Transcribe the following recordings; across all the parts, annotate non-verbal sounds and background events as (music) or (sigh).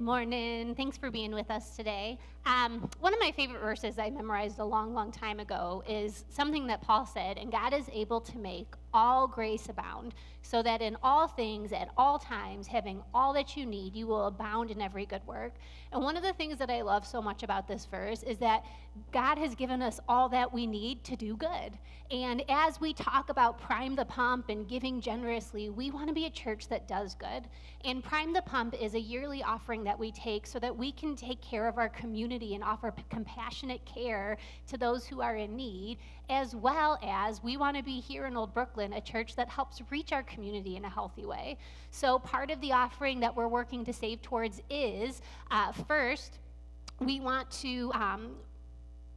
Morning. Thanks for being with us today. Um, one of my favorite verses I memorized a long, long time ago is something that Paul said, and God is able to make all grace abound, so that in all things, at all times, having all that you need, you will abound in every good work. And one of the things that I love so much about this verse is that God has given us all that we need to do good. And as we talk about Prime the Pump and giving generously, we want to be a church that does good. And Prime the Pump is a yearly offering that we take so that we can take care of our community and offer compassionate care to those who are in need, as well as we want to be here in Old Brooklyn, a church that helps reach our community in a healthy way. So part of the offering that we're working to save towards is uh, first, we want to um,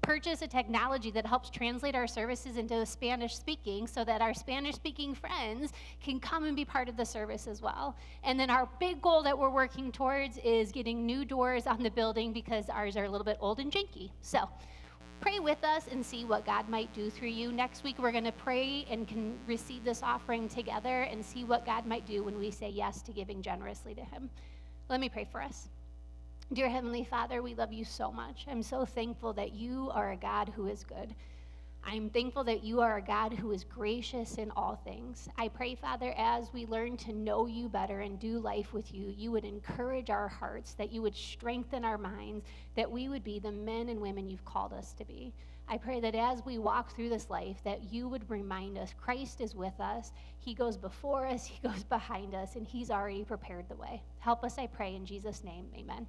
purchase a technology that helps translate our services into Spanish speaking so that our Spanish speaking friends can come and be part of the service as well. And then our big goal that we're working towards is getting new doors on the building because ours are a little bit old and janky. So pray with us and see what God might do through you. Next week, we're going to pray and can receive this offering together and see what God might do when we say yes to giving generously to Him. Let me pray for us. Dear Heavenly Father, we love you so much. I'm so thankful that you are a God who is good. I'm thankful that you are a God who is gracious in all things. I pray, Father, as we learn to know you better and do life with you, you would encourage our hearts, that you would strengthen our minds, that we would be the men and women you've called us to be. I pray that as we walk through this life, that you would remind us Christ is with us. He goes before us, (laughs) He goes behind us, and He's already prepared the way. Help us, I pray, in Jesus' name. Amen.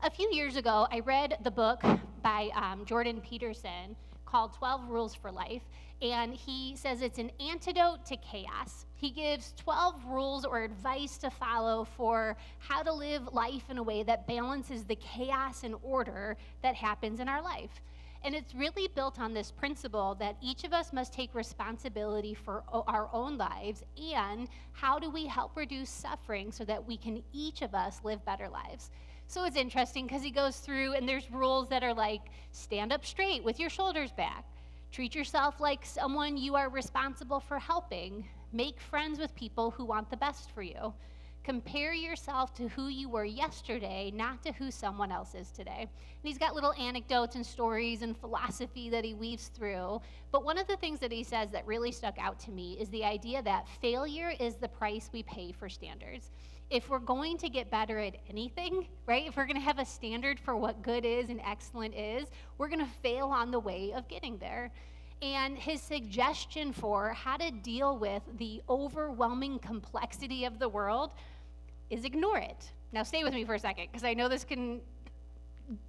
A few years ago, I read the book by um, Jordan Peterson called 12 Rules for Life, and he says it's an antidote to chaos. He gives 12 rules or advice to follow for how to live life in a way that balances the chaos and order that happens in our life. And it's really built on this principle that each of us must take responsibility for our own lives and how do we help reduce suffering so that we can each of us live better lives. So it's interesting because he goes through and there's rules that are like stand up straight with your shoulders back, treat yourself like someone you are responsible for helping, make friends with people who want the best for you. Compare yourself to who you were yesterday, not to who someone else is today. And he's got little anecdotes and stories and philosophy that he weaves through. But one of the things that he says that really stuck out to me is the idea that failure is the price we pay for standards if we're going to get better at anything, right, if we're going to have a standard for what good is and excellent is, we're going to fail on the way of getting there. And his suggestion for how to deal with the overwhelming complexity of the world is ignore it. Now, stay with me for a second, because I know this can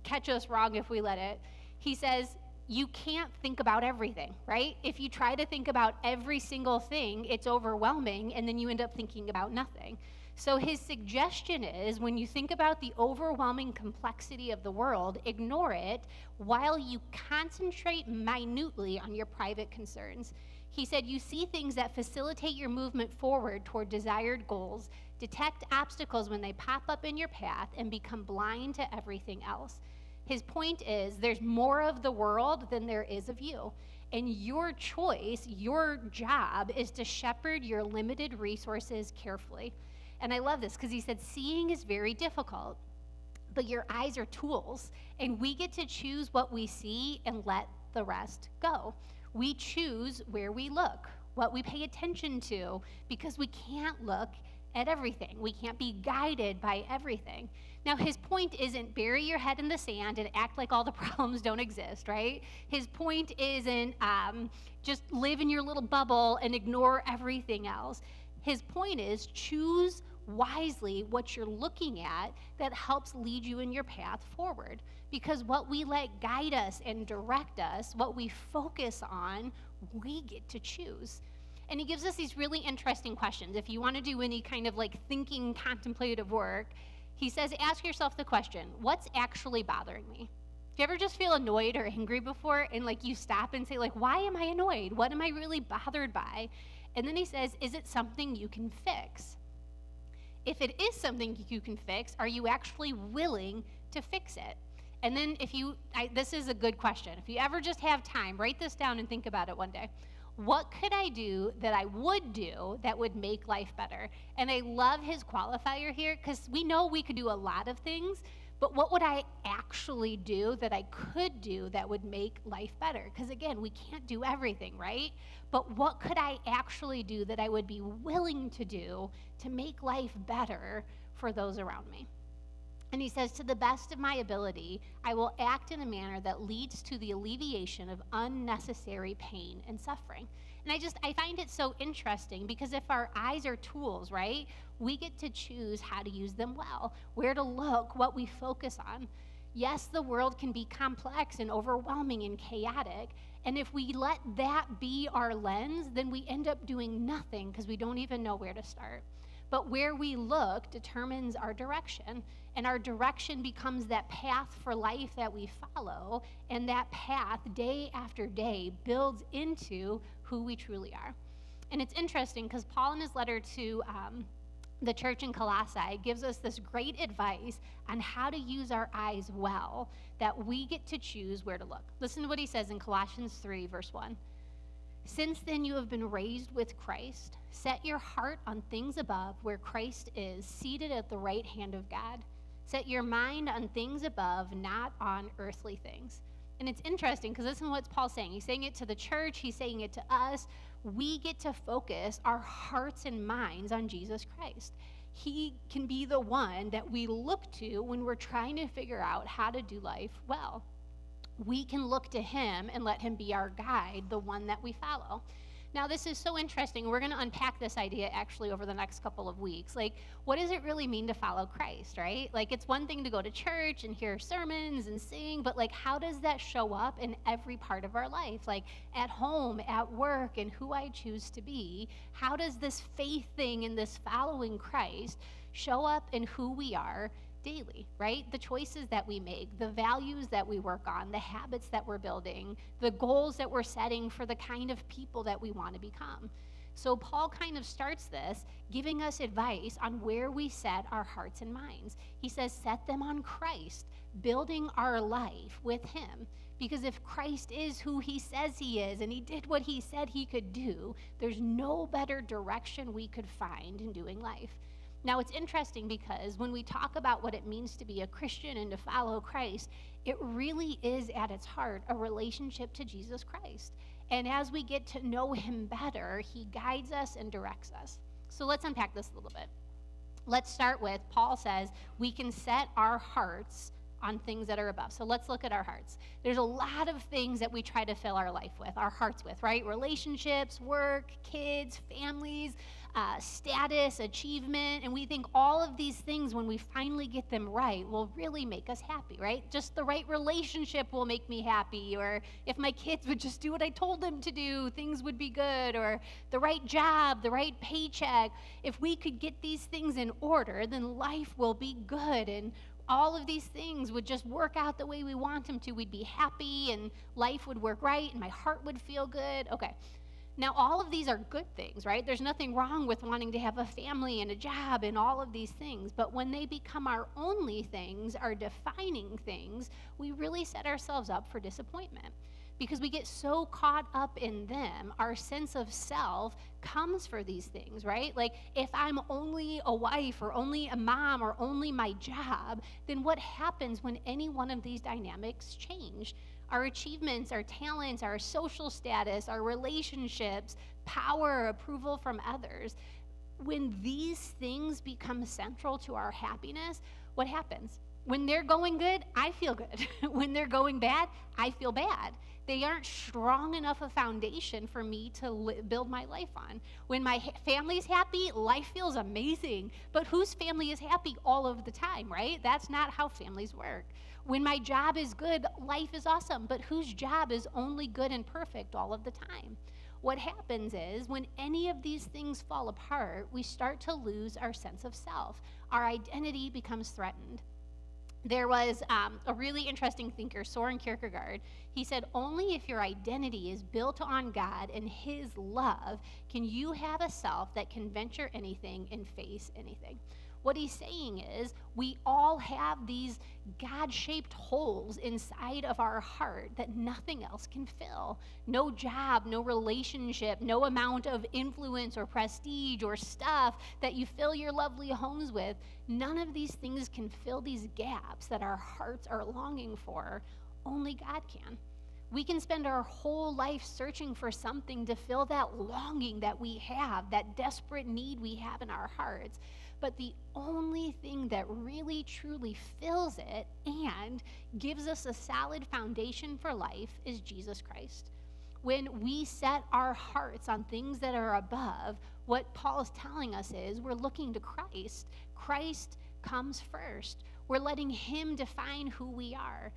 catch us wrong if we let it. He says, you can't think about everything, right? If you try to think about every single thing, it's overwhelming, and then you end up thinking about nothing. So his suggestion is when you think about the overwhelming complexity of the world, ignore it while you concentrate minutely on your private concerns. He said, You see things that facilitate your movement forward toward desired goals, detect obstacles when they pop up in your path, and become blind to everything else. His point is there's more of the world than there is of you. And your choice, your job, is to shepherd your limited resources carefully. And I love this because he said, seeing is very difficult, but your eyes are tools, and we get to choose what we see and let the rest go. We choose where we look, what we pay attention to, because we can't look at everything. We can't be guided by everything. Now, his point isn't bury your head in the sand and act like all the (laughs) problems don't exist, right? His point isn't um, just live in your little bubble and ignore everything else. His point is choose wisely what you're looking at that helps lead you in your path forward. Because what we let guide us and direct us, what we focus on, we get to choose. And he gives us these really interesting questions. If you want to do any kind of like thinking, contemplative work, he says, ask yourself the question what's actually bothering me? Do you ever just feel annoyed or angry before and like you stop and say like why am I annoyed? What am I really bothered by? And then he says, is it something you can fix? If it is something you can fix, are you actually willing to fix it? And then, if you, I, this is a good question. If you ever just have time, write this down and think about it one day. what could I do that I would do that would make life better? And I love his qualifier here because we know we could do a lot of things, but what would I actually do that I could do that would make life better? Because again, we can't do everything, right? But what could I actually do that I would be willing to do to make life better for those around me? And he says, To the best of my ability, I will act in a manner that leads to the alleviation of unnecessary pain and suffering. And I just, I find it so interesting because if our eyes are tools, right, we get to choose how to use them well, where to look, what we focus on. Yes, the world can be complex and overwhelming and chaotic. And if we let that be our lens, then we end up doing nothing because we don't even know where to start. But where we look determines our direction, and our direction becomes that path for life that we follow, and that path, day after day, builds into who we truly are. And it's interesting because Paul, in his letter to um, the church in Colossae, gives us this great advice on how to use our eyes well, that we get to choose where to look. Listen to what he says in Colossians 3, verse 1. Since then you have been raised with Christ, set your heart on things above where Christ is, seated at the right hand of God. Set your mind on things above, not on earthly things. And it's interesting because this is what Paul's saying. He's saying it to the church, he's saying it to us. We get to focus our hearts and minds on Jesus Christ. He can be the one that we look to when we're trying to figure out how to do life well we can look to him and let him be our guide, the one that we follow. Now, this is so interesting. We're going to unpack this idea actually over the next couple of weeks. Like, what does it really mean to follow Christ, right? Like, it's one thing to go to church and hear sermons and sing, but like, how does that show up in every part of our life? Like, at home, at work, and who I choose to be? How does this faith thing and this following Christ show up in who we are daily, right? The choices that we make, the values that we work on, the habits that we're building, the goals that we're setting for the kind of people that we want to become. So, Paul kind of starts this giving us advice on where we set our hearts and minds. He says, set them on Christ, building our life with Him. Because if Christ is who He says He is and He did what He said He could do, there's no better direction we could find in doing life. Now, it's interesting because when we talk about what it means to be a Christian and to follow Christ, it really is at its heart a relationship to Jesus Christ. And as we get to know him better, he guides us and directs us. So let's unpack this a little bit. Let's start with Paul says we can set our hearts on things that are above. So let's look at our hearts. There's a lot of things that we try to fill our life with, our hearts with, right? Relationships, work, kids, families, uh, status, achievement, and we think all of these things, when we finally get them right, will really make us happy, right? Just the right relationship will make me happy, or if my kids would just do what I told them to do, things would be good, or the right job, the right paycheck. If we could get these things in order, then life will be good, and all of these things would just work out the way we want them to. We'd be happy, and life would work right, and my heart would feel good. Okay. Now, all of these are good things, right? There's nothing wrong with wanting to have a family and a job and all of these things. But when they become our only things, our defining things, we really set ourselves up for disappointment because we get so caught up in them. Our sense of self comes for these things, right? Like, if I'm only a wife or only a mom or only my job, then what happens when any one of these dynamics change? Our achievements, our talents, our social status, our relationships, power, approval from others. When these things become central to our happiness, what happens? When they're going good, I feel good. (laughs) when they're going bad, I feel bad. They aren't strong enough a foundation for me to li- build my life on. When my ha- family's happy, life feels amazing. But whose family is happy all of the time, right? That's not how families work. When my job is good, life is awesome, but whose job is only good and perfect all of the time? What happens is when any of these things fall apart, we start to lose our sense of self. Our identity becomes threatened. There was um, a really interesting thinker, Soren Kierkegaard. He said, Only if your identity is built on God and His love can you have a self that can venture anything and face anything. What he's saying is, we all have these God shaped holes inside of our heart that nothing else can fill. No job, no relationship, no amount of influence or prestige or stuff that you fill your lovely homes with. None of these things can fill these gaps that our hearts are longing for. Only God can. We can spend our whole life searching for something to fill that longing that we have, that desperate need we have in our hearts. But the only thing that really truly fills it and gives us a solid foundation for life is Jesus Christ. When we set our hearts on things that are above, what Paul is telling us is we're looking to Christ. Christ comes first. We're letting Him define who we are.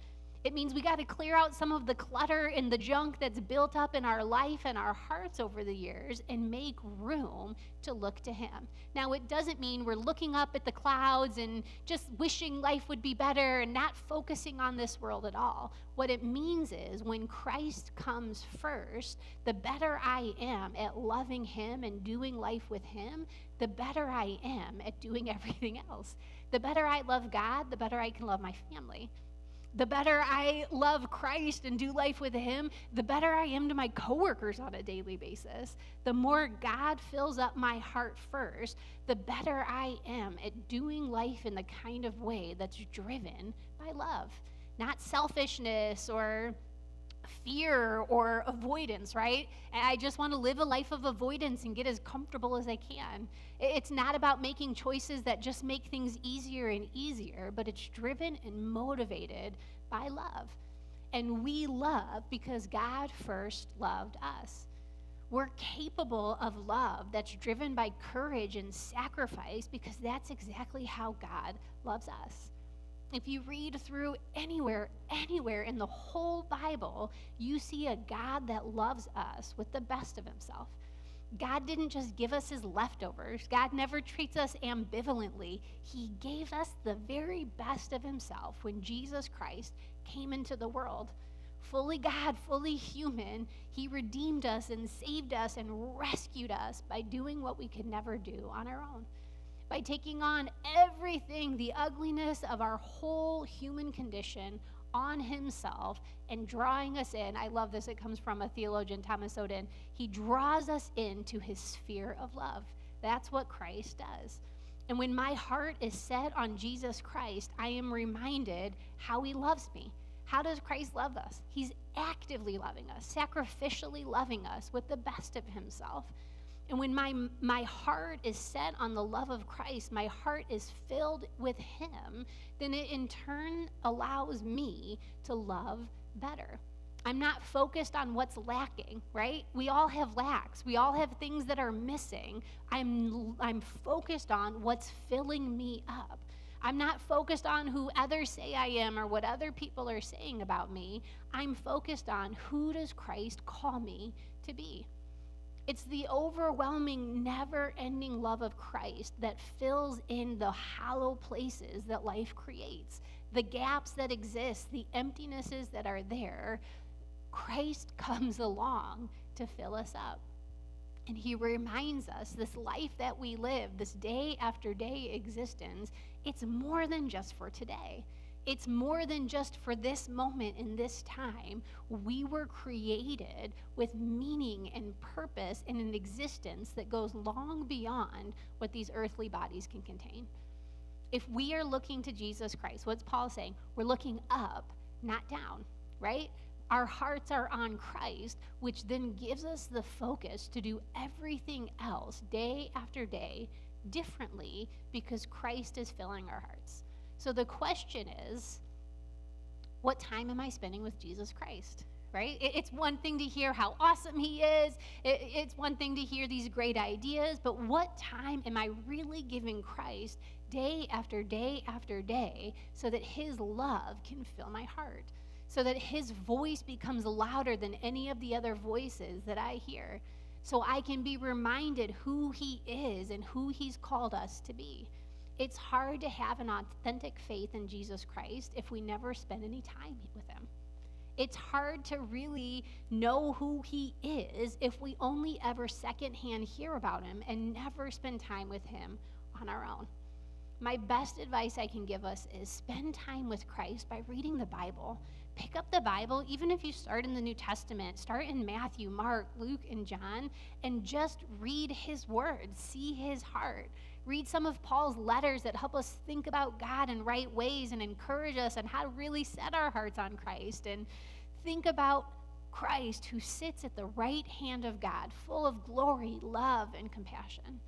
It means we got to clear out some of the clutter and the junk that's built up in our life and our hearts over the years and make room to look to Him. Now, it doesn't mean we're looking up at the clouds and just wishing life would be better and not focusing on this world at all. What it means is when Christ comes first, the better I am at loving Him and doing life with Him, the better I am at doing (laughs) everything else. The better I love God, the better I can love my family the better I love Christ and do life with Him, the better I am to my coworkers on a daily basis. The more God fills up my heart first, the better I am at doing life in the kind of way that's driven by love, not selfishness or fear or avoidance, right? I just want to live a life of avoidance and get as comfortable as I can. It's not about making choices that just make things easier and easier, but it's driven and motivated by love. And we love because God first loved us. We're capable of love that's driven by courage and sacrifice because that's exactly how God loves us. If you read through anywhere, anywhere in the whole Bible, you see a God that loves us with the best of himself. God didn't just give us his leftovers. God never treats us ambivalently. He gave us the very best of himself when Jesus Christ came into the world. Fully God, fully human, he redeemed us and saved us and rescued us by doing what we could never do on our own by taking on everything, the ugliness of our whole human condition on himself and drawing us in. I love this. It comes from a theologian, Thomas Oden. He draws us into his sphere of love. That's what Christ does. And when my heart is set on Jesus Christ, I am reminded how he loves me. How does Christ love us? He's actively loving us, sacrificially loving us with the best of himself. And when my, my heart is set on the love of Christ, my heart is filled with Him, then it in turn allows me to love better. I'm not focused on what's lacking, right? We all have lacks. We all have things that are missing. I'm, I'm focused on what's filling me up. I'm not focused on who others say I am or what other people are saying about me. I'm focused on who does Christ call me to be. It's the overwhelming, never ending love of Christ that fills in the hollow places that life creates, the gaps that exist, the emptinesses that are there. Christ (laughs) comes along to fill us up. And he reminds us this life that we live, this day after day existence, it's more than just for today. It's more than just for this moment in this time. We were created with meaning and purpose and an existence that goes long beyond what these earthly bodies can contain. If we are looking to Jesus Christ, what's Paul saying? We're looking up, not down, right? Our hearts are on Christ, which then gives us the focus to do everything else day after day differently because Christ is filling our hearts. So the question is, what time am I spending with Jesus Christ? Right? It's one thing to hear how awesome he is. It's one thing to hear these great ideas, but what time am I really giving Christ day after day after day so that his love can fill my heart? So that his voice becomes louder than any of the other voices that I hear. So I can be reminded who he is and who he's called us to be. It's hard to have an authentic faith in Jesus Christ if we never spend any time with him. It's hard to really know who he is if we only ever secondhand hear about him and never spend time with him on our own. my best advice I can give us is spend time with Christ by reading the Bible. Pick up the Bible, even if you start in the New Testament, start in Matthew, Mark, Luke, and John, and just read his words, see his heart. Read some of Paul's letters that help us think about God in right ways and encourage us and how to really set our hearts on Christ. And think about Christ who sits at the right hand of God, full of glory, love, and compassion.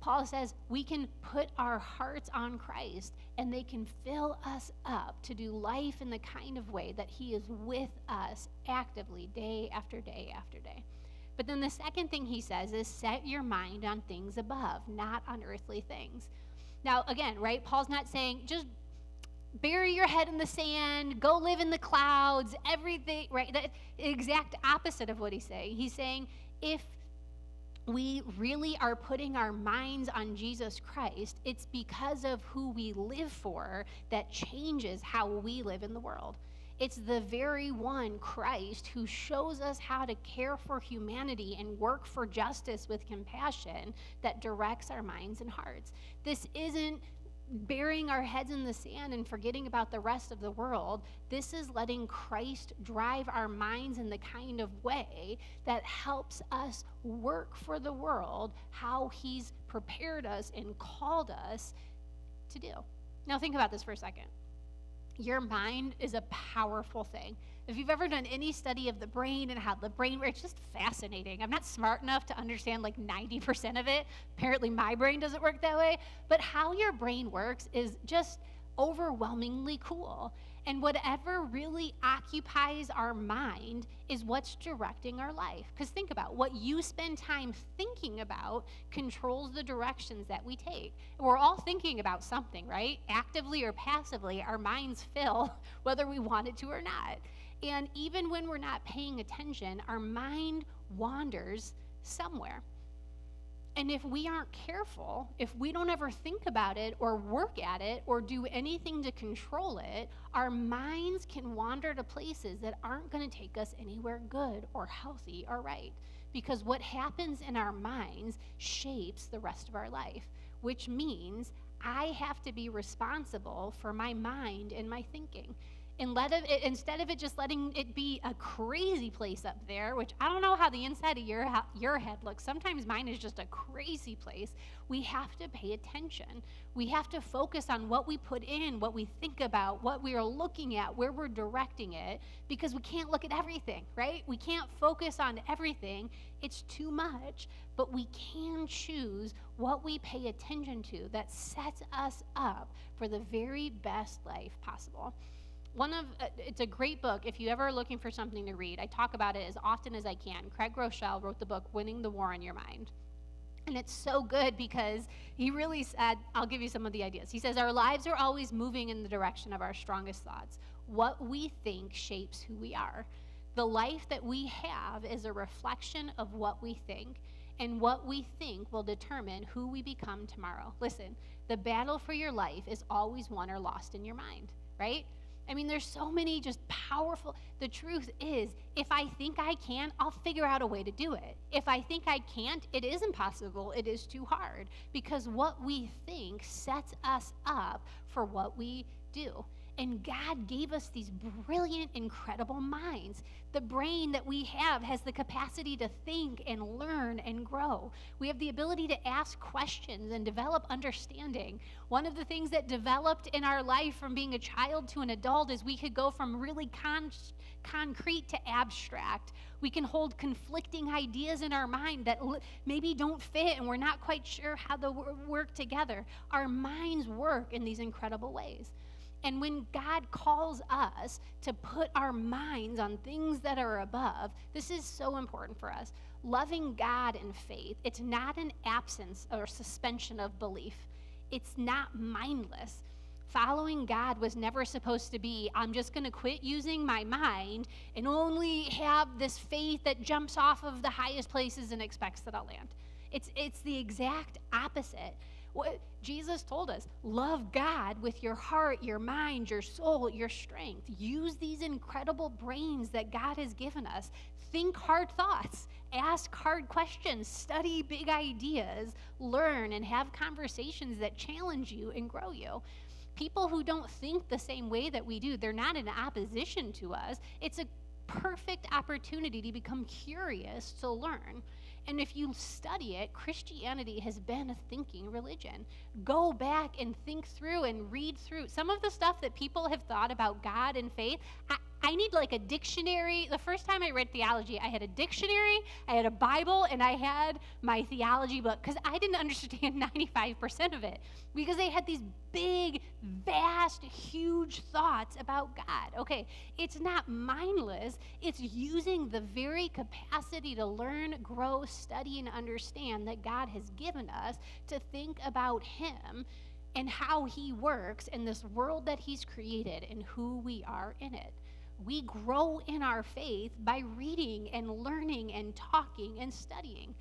Paul says we can put our hearts on Christ and they can fill us up to do life in the kind of way that He is with us actively day after day after day. But then the second thing he says is set your mind on things above, not on earthly things. Now, again, right? Paul's not saying just bury your head in the sand, go live in the clouds, everything, right? The exact opposite of what he's saying. He's saying if we really are putting our minds on Jesus Christ, it's because of who we live for that changes how we live in the world. It's the very one, Christ, who shows us how to care for humanity and work for justice with compassion that directs our minds and hearts. This isn't burying our heads in the sand and forgetting about the rest of the world. This is letting Christ drive our minds in the kind of way that helps us work for the world how He's prepared us and called us to do. Now, think about this for a second. Your mind is a powerful thing. If you've ever done any study of the brain and how the brain works, it's just fascinating. I'm not smart enough to understand like 90% of it. Apparently, my brain doesn't work that way. But how your brain works is just overwhelmingly cool. And whatever really occupies our mind is what's directing our life. Because think about what you spend time thinking about controls the directions that we take. We're all thinking about something, right? Actively or passively, our minds fill (laughs) whether we want it to or not. And even when we're not paying attention, our mind wanders somewhere. And if we aren't careful, if we don't ever think about it or work at it or do anything to control it, our minds can wander to places that aren't going to take us anywhere good or healthy or right. Because what happens in our minds shapes the rest of our life, which means I have to be responsible for my mind and my thinking it, instead of it just letting it be a crazy place up there, which I don't know how the inside of your, your head looks. Sometimes mine is just a crazy place. We have to pay attention. We have to focus on what we put in, what we think about, what we are looking at, where we're directing it, because we can't look at everything, right? We can't focus on everything. It's too much, but we can choose what we pay attention to that sets us up for the very best life possible one of uh, it's a great book. If you ever are looking for something to read i talk about it as often as i can. Craig groeschel wrote the book winning the war on your mind. And it's so good because he really said i'll give you some of the ideas. He says our lives are always moving in the direction of our strongest thoughts. What we think shapes who we are. The life that we have is a reflection of what we think and what we think will determine who we become tomorrow. Listen the battle for your life is always won or lost in your mind right I mean, there's so many just powerful. The truth is, if I think I can, I'll figure out a way to do it. If I think I can't, it is impossible. It is too hard because what we think sets us up for what we do. And God gave us these brilliant, incredible minds. The brain that we have has the capacity to think and learn and grow. We have the ability to ask questions and develop understanding. One of the things that developed in our life from being a child to an adult is we could go from really con- concrete to abstract. We can hold conflicting ideas in our mind that maybe don't fit and we're not quite sure how they work together. Our minds work in these incredible ways. And when God calls us to put our minds on things that are above, this is so important for us. Loving God in faith, it's not an absence or suspension of belief, it's not mindless. Following God was never supposed to be, I'm just going to quit using my mind and only have this faith that jumps off of the highest places and expects that I'll land. It's, it's the exact opposite What Jesus told us, love God with your heart, your mind, your soul, your strength. Use these incredible brains that God has given us. Think hard thoughts, ask hard questions, study big ideas, learn and have conversations that challenge you and grow you people who don't think the same way that we do, they're not in opposition to us. It's a perfect opportunity to become curious to learn. And if you study it, Christianity has been a thinking religion. Go back and think through and read through. Some of the stuff that people have thought about God and faith, I, I need like a dictionary. The first time I read theology, I had a dictionary, I had a Bible, and I had my theology book because I didn't understand (laughs) 95% of it because they had these big, vast, huge thoughts about God. Okay, it's not mindless, it's using the very capacity to learn, grow, study, and understand that God has given us to think about Him and how He works in this world that He's created and who we are in it we grow in our faith by reading and learning and talking and studying.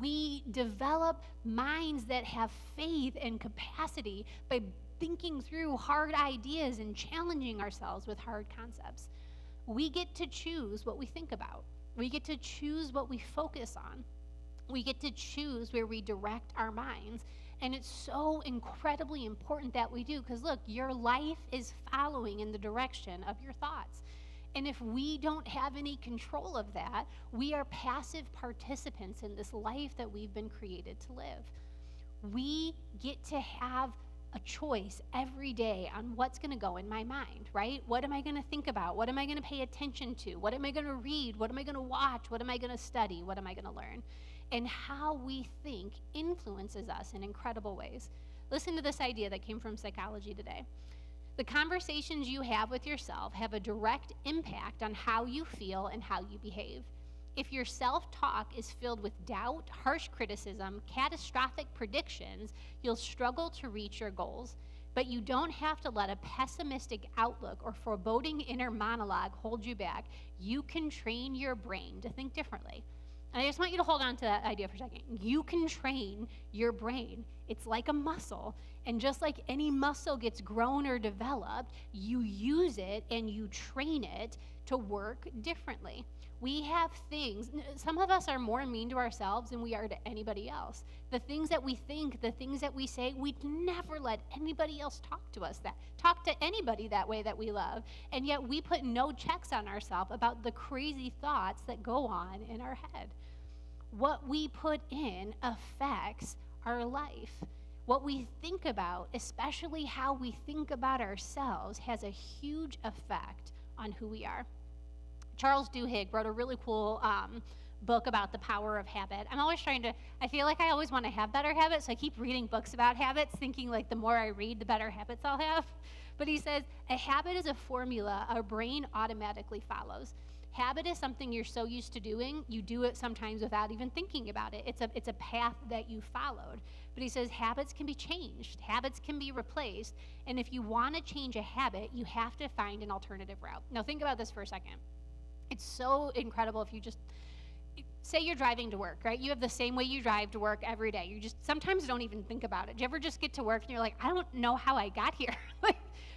We develop minds that have faith and capacity by thinking through hard ideas and challenging ourselves with hard concepts. We get to choose what we think about, we get to choose what we focus on, we get to choose where we direct our minds. And it's so incredibly important that we do because look, your life is following in the direction of your thoughts. And if we don't have any control of that, we are passive participants in this life that we've been created to live. We get to have a choice every day on what's going to go in my mind, right? What am I going to think about? What am I going to pay attention to? What am I going to read? What am I going to watch? What am I going to study? What am I going to learn? And how we think influences us in incredible ways. Listen to this idea that came from psychology today. The conversations you have with yourself have a direct impact on how you feel and how you behave. If your self talk is filled with doubt, harsh criticism, catastrophic predictions, you'll struggle to reach your goals. But you don't have to let a pessimistic outlook or foreboding inner monologue hold you back. You can train your brain to think differently. And I just want you to hold on to that idea for a second. You can train your brain. It's like a muscle. And just like any muscle gets grown or developed, you use it and you train it to work differently. We have things, some of us are more mean to ourselves than we are to anybody else. The things that we think, the things that we say, we'd never let anybody else talk to us that, talk to anybody that way that we love. And yet we put no checks on ourselves about the crazy thoughts that go on in our head. What we put in affects our life. What we think about, especially how we think about ourselves, has a huge effect on who we are. Charles Duhigg wrote a really cool um, book about the power of habit. I'm always trying to, I feel like I always want to have better habits, so I keep reading books about habits, thinking like the more I read, the better habits I'll have. But he says, a habit is a formula our brain automatically follows. Habit is something you're so used to doing, you do it sometimes without even thinking about it. It's a, it's a path that you followed. But he says habits can be changed, habits can be replaced. And if you want to change a habit, you have to find an alternative route. Now, think about this for a second. It's so incredible if you just say you're driving to work, right? You have the same way you drive to work every day. You just sometimes don't even think about it. Do you ever just get to work and you're like, I don't know how I got here? (laughs)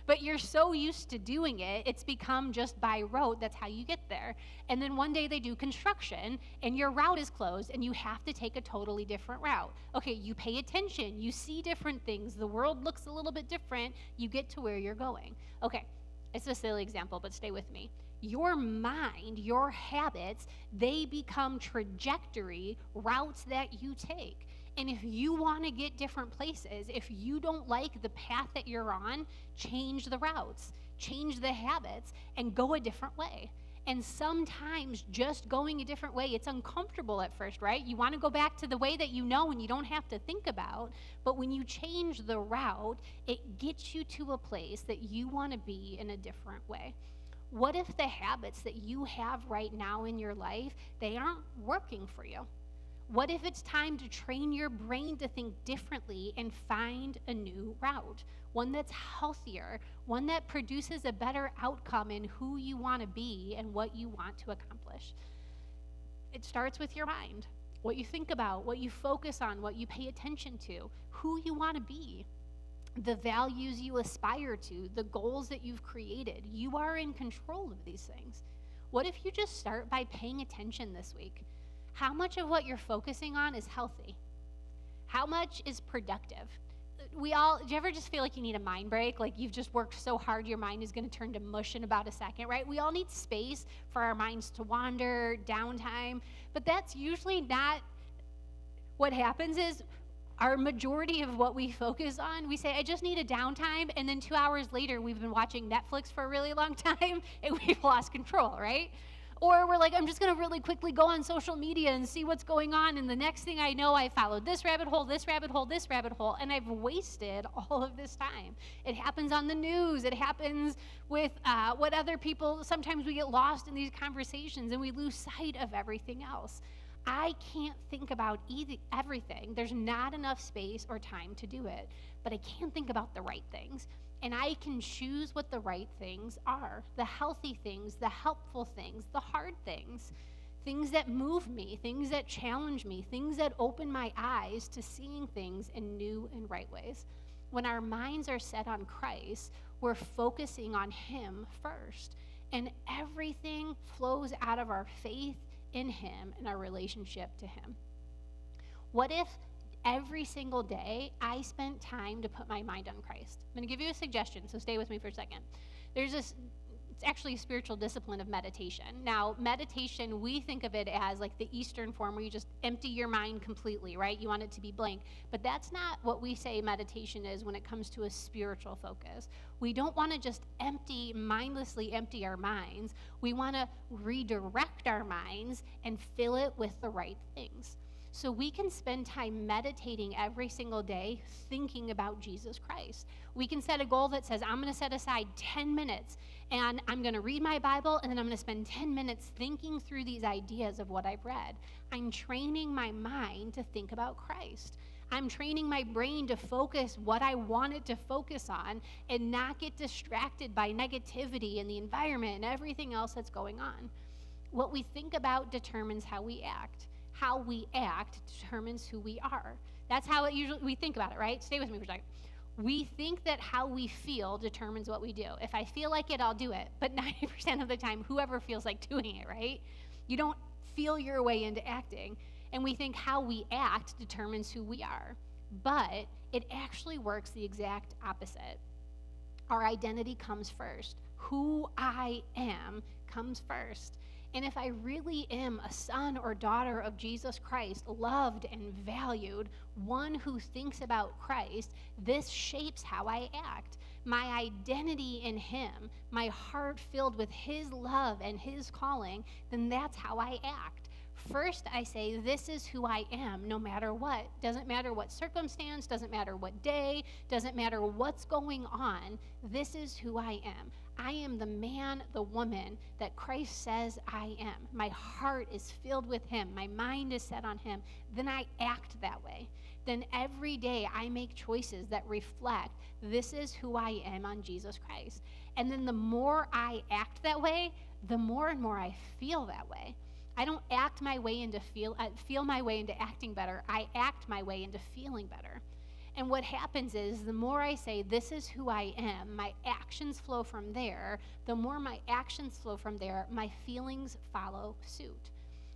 but you're so used to doing it, it's become just by rote. That's how you get there. And then one day they do construction and your route is closed and you have to take a totally different route. Okay, you pay attention, you see different things, the world looks a little bit different, you get to where you're going. Okay, it's a silly example, but stay with me. Your mind, your habits, they become trajectory routes that you take. And if you want to get different places, if you don't like the path that you're on, change the routes, change the habits, and go a different way. And sometimes just going a different way, it's uncomfortable at first, right? You want to go back to the way that you know and you don't have to think about. But when you change the route, it gets you to a place that you want to be in a different way. What if the habits that you have right now in your life, they aren't working for you? What if it's time to train your brain to think differently and find a new route? One that's healthier, one that produces a better outcome in who you want to be and what you want to accomplish. It starts with your mind. What you think about, what you focus on, what you pay attention to. who you want to be, the values you aspire to, the goals that you've created. You are in control of these things. What if you just start by paying attention this week? How much of what you're focusing on is healthy? How much is productive? We all, do you ever just feel like you need a mind break? Like you've just worked so hard, your mind is going to turn to mush in about a second, right? We all need space for our minds to wander, downtime, but that's usually not what happens is our majority of what we focus on, we say, I just need a downtime. And then two hours later, we've been watching Netflix for a really long (laughs) time and we've lost control, right? Or we're like, I'm just going to really quickly go on social media and see what's going on. And the next thing I know, I followed this rabbit hole, this rabbit hole, this rabbit hole, and I've wasted (laughs) all of this time. It happens on the news, it happens with uh, what other people, sometimes we get lost in these conversations and we lose sight of everything else. I can't think about either, everything. There's not enough space or time to do it, but I can think about the right things. And I can choose what the right things are the healthy things, the helpful things, the hard things, things that move me, things that challenge me, things that open my eyes to seeing things in new and right ways. When our minds are set on Christ, we're focusing on Him first. And everything flows out of our faith in Him and our relationship to Him. What if every single day I spent time to put my mind on Christ? I'm going to give you a suggestion, so stay with me for a second. There's this it's actually a spiritual discipline of meditation. Now, meditation, we think of it as like the Eastern form where you just empty your mind completely, right? You want it to be blank. But that's not what we say meditation is when it comes to a spiritual focus. We don't want to just empty, mindlessly empty our minds. We want to redirect our minds and fill it with the right things. So we can spend time meditating every single day thinking about Jesus Christ. We can set a goal that says, I'm going to set aside 10 minutes and I'm going to read my Bible and then I'm going to spend 10 minutes thinking through these ideas of what I've read. I'm training my mind to think about Christ. I'm training my brain to focus what I want it to focus on and not get distracted by negativity and the environment and everything else that's going on. What we think about determines how we act how we act determines who we are. That's how it usually we think about it, right? Stay with me for a second. We think that how we feel determines what we do. If I feel like it, I'll do it. But (laughs) 90% of the time, whoever feels like doing it, right? You don't feel your way into acting. And we think how we act determines who we are. But it actually works the exact opposite. Our identity comes first. Who I am comes first. And if I really am a son or daughter of Jesus Christ, loved and valued, one who thinks about Christ, this shapes how I act. My identity in Him, my heart filled with His love and His calling, then that's how I act. First, I say, This is who I am, no matter what. Doesn't matter what circumstance, doesn't matter what day, doesn't matter what's going on. This is who I am. I am the man, the woman that Christ says I am. My heart is filled with Him, my mind is set on Him. Then I act that way. Then every day I make choices that reflect this is who I am on Jesus Christ. And then the more I act that way, the more and more I feel that way. I don't act my way into feel, uh, feel my way into acting better. I act my way into feeling better. And what happens is the more I say, This is who I am, my actions flow from there. The more my actions flow from there, my feelings follow suit.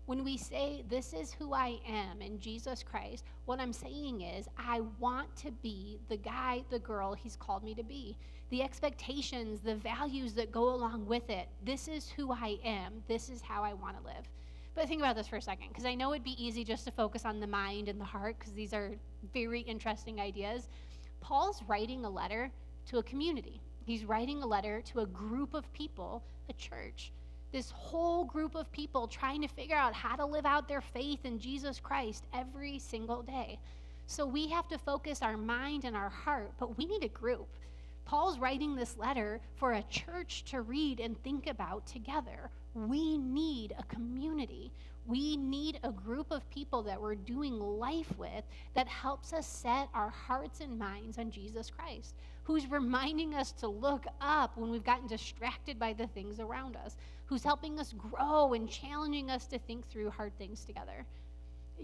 When we say, This is who I am in Jesus Christ, what I'm saying is, I want to be the guy, the girl He's called me to be. The expectations, the values that go along with it. This is who I am. This is how I want to live. But think about this for a second, because I know it'd be easy just to focus on the mind and the heart, because these are very interesting ideas. Paul's writing a letter to a community, he's writing a letter to a group of people, a church. This whole group of people trying to figure out how to live out their faith in Jesus Christ every single day. So we have to focus our mind and our heart, but we need a group. Paul's writing this letter for a church to read and think about together. We need a community. We need a group of people that we're doing life with that helps us set our hearts and minds on Jesus Christ, who's reminding us to look up when we've gotten distracted by the things around us, who's helping us grow and challenging us to think through hard things together.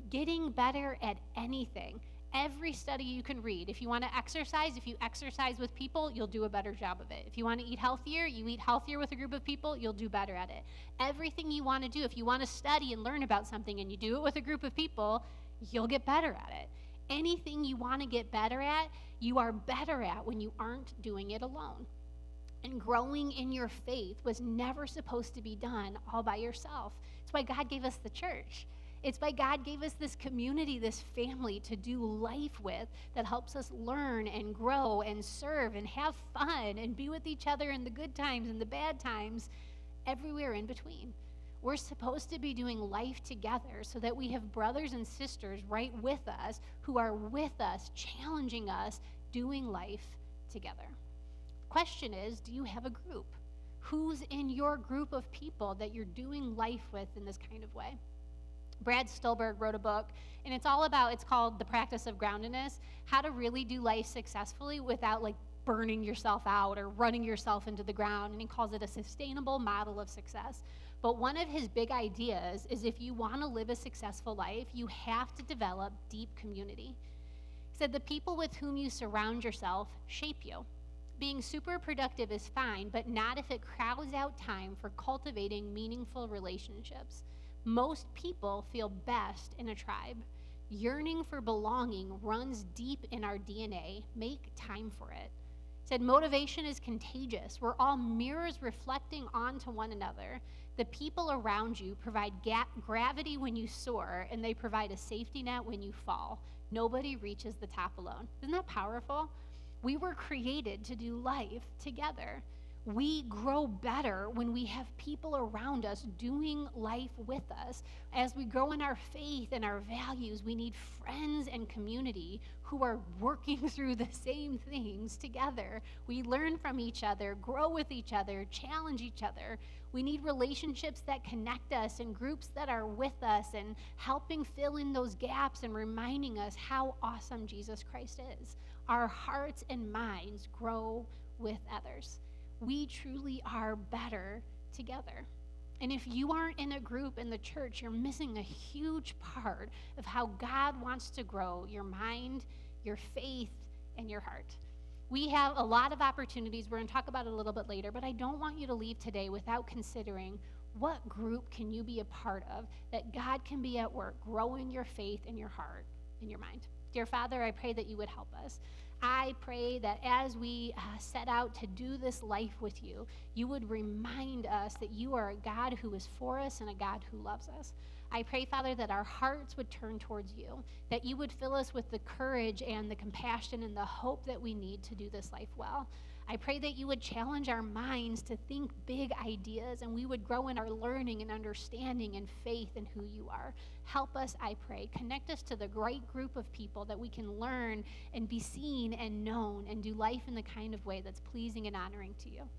Getting better at anything every study you can read. If you want to exercise, if you exercise with people, you'll do a better job of it. If you want to eat healthier, you eat healthier with a group of people, you'll do better at it. Everything you want to do, if you want to study and learn about something and you do it with a group of people, you'll get better at it. Anything you want to get better at, you are better at when you aren't doing it alone. And growing in your faith was never supposed to be done all by yourself. It's why God gave us the church. It's why God gave us this community, this family to do life with that helps us learn and grow and serve and have fun and be with each other in the good times and the bad times, everywhere in between. We're supposed to be doing life together so that we have brothers and sisters right with us who are with us, challenging us, doing life together. Question is do you have a group? Who's in your group of people that you're doing life with in this kind of way? Brad Stulberg wrote a book, and it's all about, it's called The Practice of Groundedness How to Really Do Life Successfully Without like burning yourself out or running yourself into the ground. And he calls it a sustainable model of success. But one of his big ideas is if you want to live a successful life, you have to develop deep community. He said, The people with whom you surround yourself shape you. Being super productive is fine, but not if it crowds out time for cultivating meaningful relationships. Most people feel best in a tribe. Yearning for belonging runs deep in our DNA. Make time for it. Said motivation is contagious. We're all mirrors reflecting onto one another. The people around you provide gap, gravity when you soar, and they provide a safety net when you fall. Nobody reaches the top alone. Isn't that powerful? We were created to do life together we grow better when we have people around us doing life with us. As we grow in our faith and our values, we need friends and community who are working (laughs) through the same things together. We learn from each other, grow with each other, challenge each other. We need relationships that connect us and groups that are with us and helping fill in those gaps and reminding us how awesome Jesus Christ is. Our hearts and minds grow with others we truly are better together. And if you aren't in a group in the church, you're missing a huge part of how God wants to grow your mind, your faith, and your heart. We have a lot of opportunities. We're going to talk about it a little bit later, but I don't want you to leave today without considering what group can you be a part of that God can be at work growing your faith and your heart and your mind. Dear Father, I pray that you would help us. I pray that as we uh, set out to do this life with you, you would remind us that you are a God who is for us and a God who loves us. I pray, Father, that our hearts would turn towards you, that you would fill us with the courage and the compassion and the hope that we need to do this life well. I pray that you would challenge our minds to think big ideas and we would grow in our learning and understanding and faith in who you are. Help us, I pray. Connect us to the great group of people that we can learn and be seen and known and do life in the kind of way that's pleasing and honoring to you.